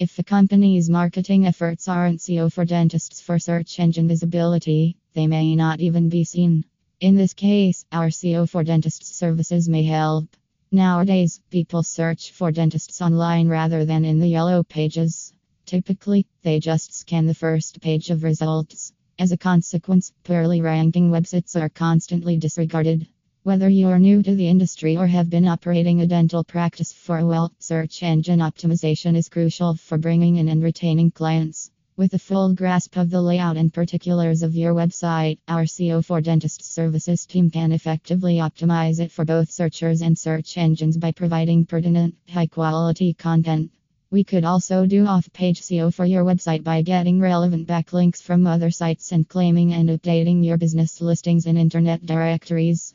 If the company's marketing efforts aren't SEO for dentists for search engine visibility, they may not even be seen. In this case, our SEO for dentists services may help. Nowadays, people search for dentists online rather than in the yellow pages. Typically, they just scan the first page of results. As a consequence, poorly ranking websites are constantly disregarded. Whether you are new to the industry or have been operating a dental practice for a while, search engine optimization is crucial for bringing in and retaining clients. With a full grasp of the layout and particulars of your website, our SEO for Dentist Services team can effectively optimize it for both searchers and search engines by providing pertinent, high quality content. We could also do off page SEO for your website by getting relevant backlinks from other sites and claiming and updating your business listings in internet directories.